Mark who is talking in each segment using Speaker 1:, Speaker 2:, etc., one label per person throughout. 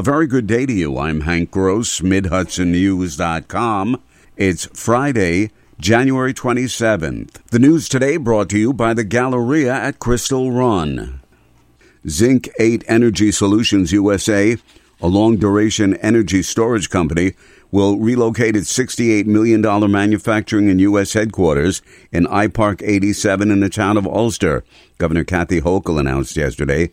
Speaker 1: A very good day to you. I'm Hank Gross, MidHudsonNews.com. It's Friday, January 27th. The news today brought to you by the Galleria at Crystal Run. Zinc 8 Energy Solutions USA, a long duration energy storage company, will relocate its $68 million manufacturing and U.S. headquarters in iPark 87 in the town of Ulster. Governor Kathy Hochul announced yesterday.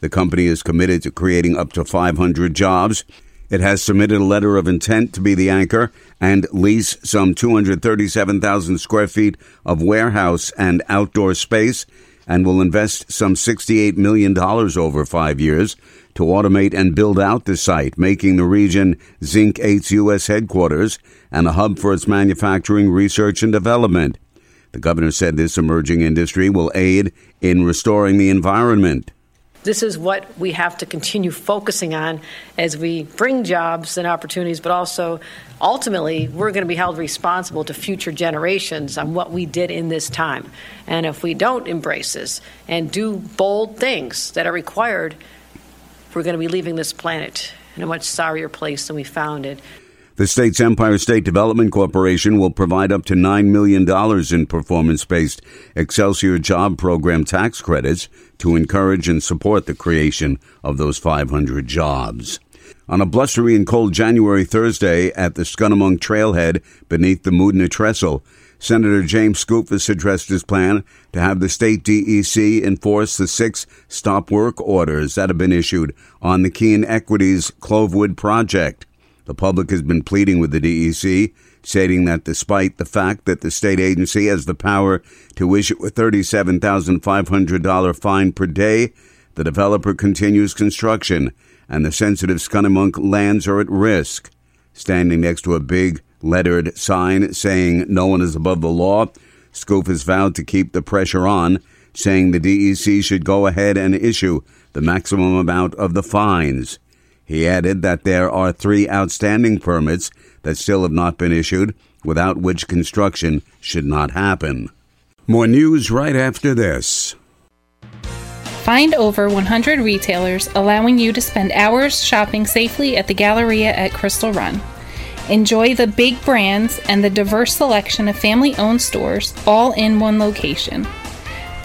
Speaker 1: The company is committed to creating up to 500 jobs. It has submitted a letter of intent to be the anchor and lease some 237,000 square feet of warehouse and outdoor space and will invest some $68 million over five years to automate and build out the site, making the region Zinc 8's U.S. headquarters and a hub for its manufacturing, research, and development. The governor said this emerging industry will aid in restoring the environment.
Speaker 2: This is what we have to continue focusing on as we bring jobs and opportunities, but also ultimately we're going to be held responsible to future generations on what we did in this time. And if we don't embrace this and do bold things that are required, we're going to be leaving this planet in a much sorrier place than we found it.
Speaker 1: The state's Empire State Development Corporation will provide up to $9 million in performance based Excelsior Job Program tax credits to encourage and support the creation of those 500 jobs. On a blustery and cold January Thursday at the Schunnemunk Trailhead beneath the Moodna Trestle, Senator James Skoufis addressed his plan to have the state DEC enforce the six stop work orders that have been issued on the Keen Equities Clovewood project. The public has been pleading with the DEC, stating that despite the fact that the state agency has the power to issue a $37,500 fine per day, the developer continues construction and the sensitive Schunnemunk lands are at risk. Standing next to a big lettered sign saying no one is above the law, Skoufis vowed to keep the pressure on, saying the DEC should go ahead and issue the maximum amount of the fines. He added that there are three outstanding permits that still have not been issued, without which construction should not happen. More news right after this.
Speaker 3: Find over 100 retailers allowing you to spend hours shopping safely at the Galleria at Crystal Run. Enjoy the big brands and the diverse selection of family owned stores all in one location.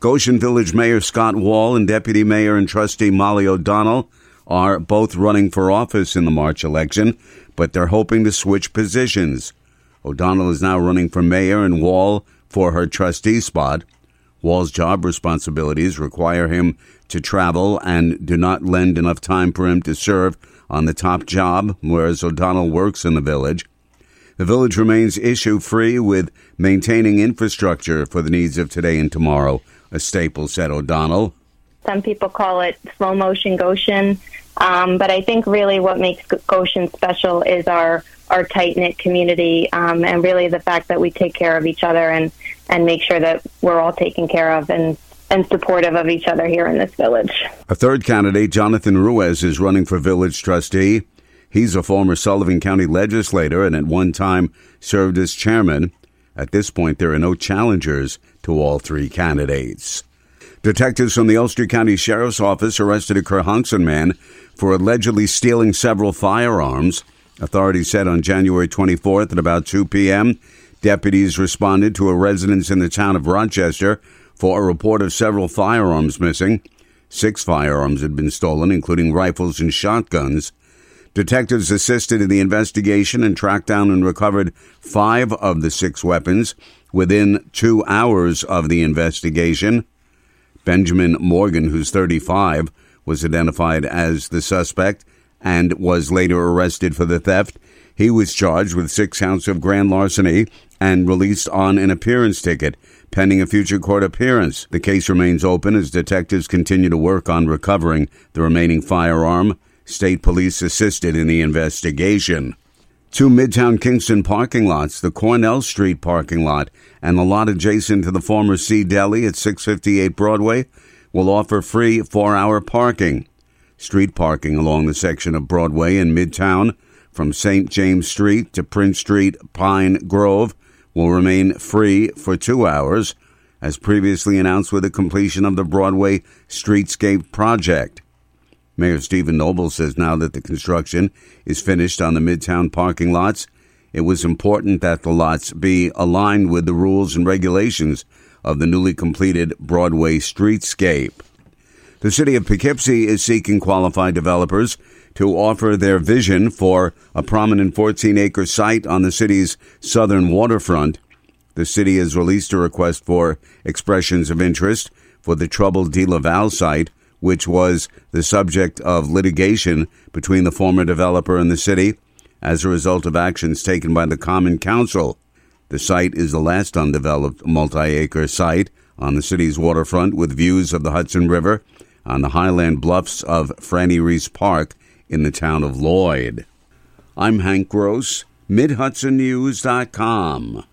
Speaker 1: Goshen Village Mayor Scott Wall and Deputy Mayor and Trustee Molly O'Donnell are both running for office in the March election, but they're hoping to switch positions. O'Donnell is now running for mayor and Wall for her trustee spot. Wall's job responsibilities require him to travel and do not lend enough time for him to serve on the top job, whereas O'Donnell works in the village. The village remains issue free with maintaining infrastructure for the needs of today and tomorrow a staple, said O'Donnell.
Speaker 4: Some people call it slow motion Goshen, um, but I think really what makes Goshen special is our our tight knit community, um, and really the fact that we take care of each other and and make sure that we're all taken care of and and supportive of each other here in this village.
Speaker 1: A third candidate, Jonathan Ruiz, is running for village trustee. He's a former Sullivan County legislator and at one time served as chairman. At this point, there are no challengers to all three candidates. Detectives from the Ulster County Sheriff's Office arrested a Kerhonkson man for allegedly stealing several firearms. Authorities said on January 24th at about 2 p.m., deputies responded to a residence in the town of Rochester for a report of several firearms missing. Six firearms had been stolen, including rifles and shotguns. Detectives assisted in the investigation and tracked down and recovered five of the six weapons within two hours of the investigation. Benjamin Morgan, who's 35, was identified as the suspect and was later arrested for the theft. He was charged with six counts of grand larceny and released on an appearance ticket pending a future court appearance. The case remains open as detectives continue to work on recovering the remaining firearm. State police assisted in the investigation. Two Midtown Kingston parking lots, the Cornell Street parking lot and the lot adjacent to the former Sea Deli at 658 Broadway, will offer free four hour parking. Street parking along the section of Broadway in Midtown from St. James Street to Prince Street, Pine Grove will remain free for two hours, as previously announced with the completion of the Broadway Streetscape project. Mayor Stephen Noble says now that the construction is finished on the Midtown parking lots, it was important that the lots be aligned with the rules and regulations of the newly completed Broadway streetscape. The city of Poughkeepsie is seeking qualified developers to offer their vision for a prominent 14 acre site on the city's southern waterfront. The city has released a request for expressions of interest for the troubled DeLaval site which was the subject of litigation between the former developer and the city as a result of actions taken by the Common Council. The site is the last undeveloped multi acre site on the city's waterfront with views of the Hudson River on the highland bluffs of Franny Reese Park in the town of Lloyd. I'm Hank Gross, MidHudsonNews.com.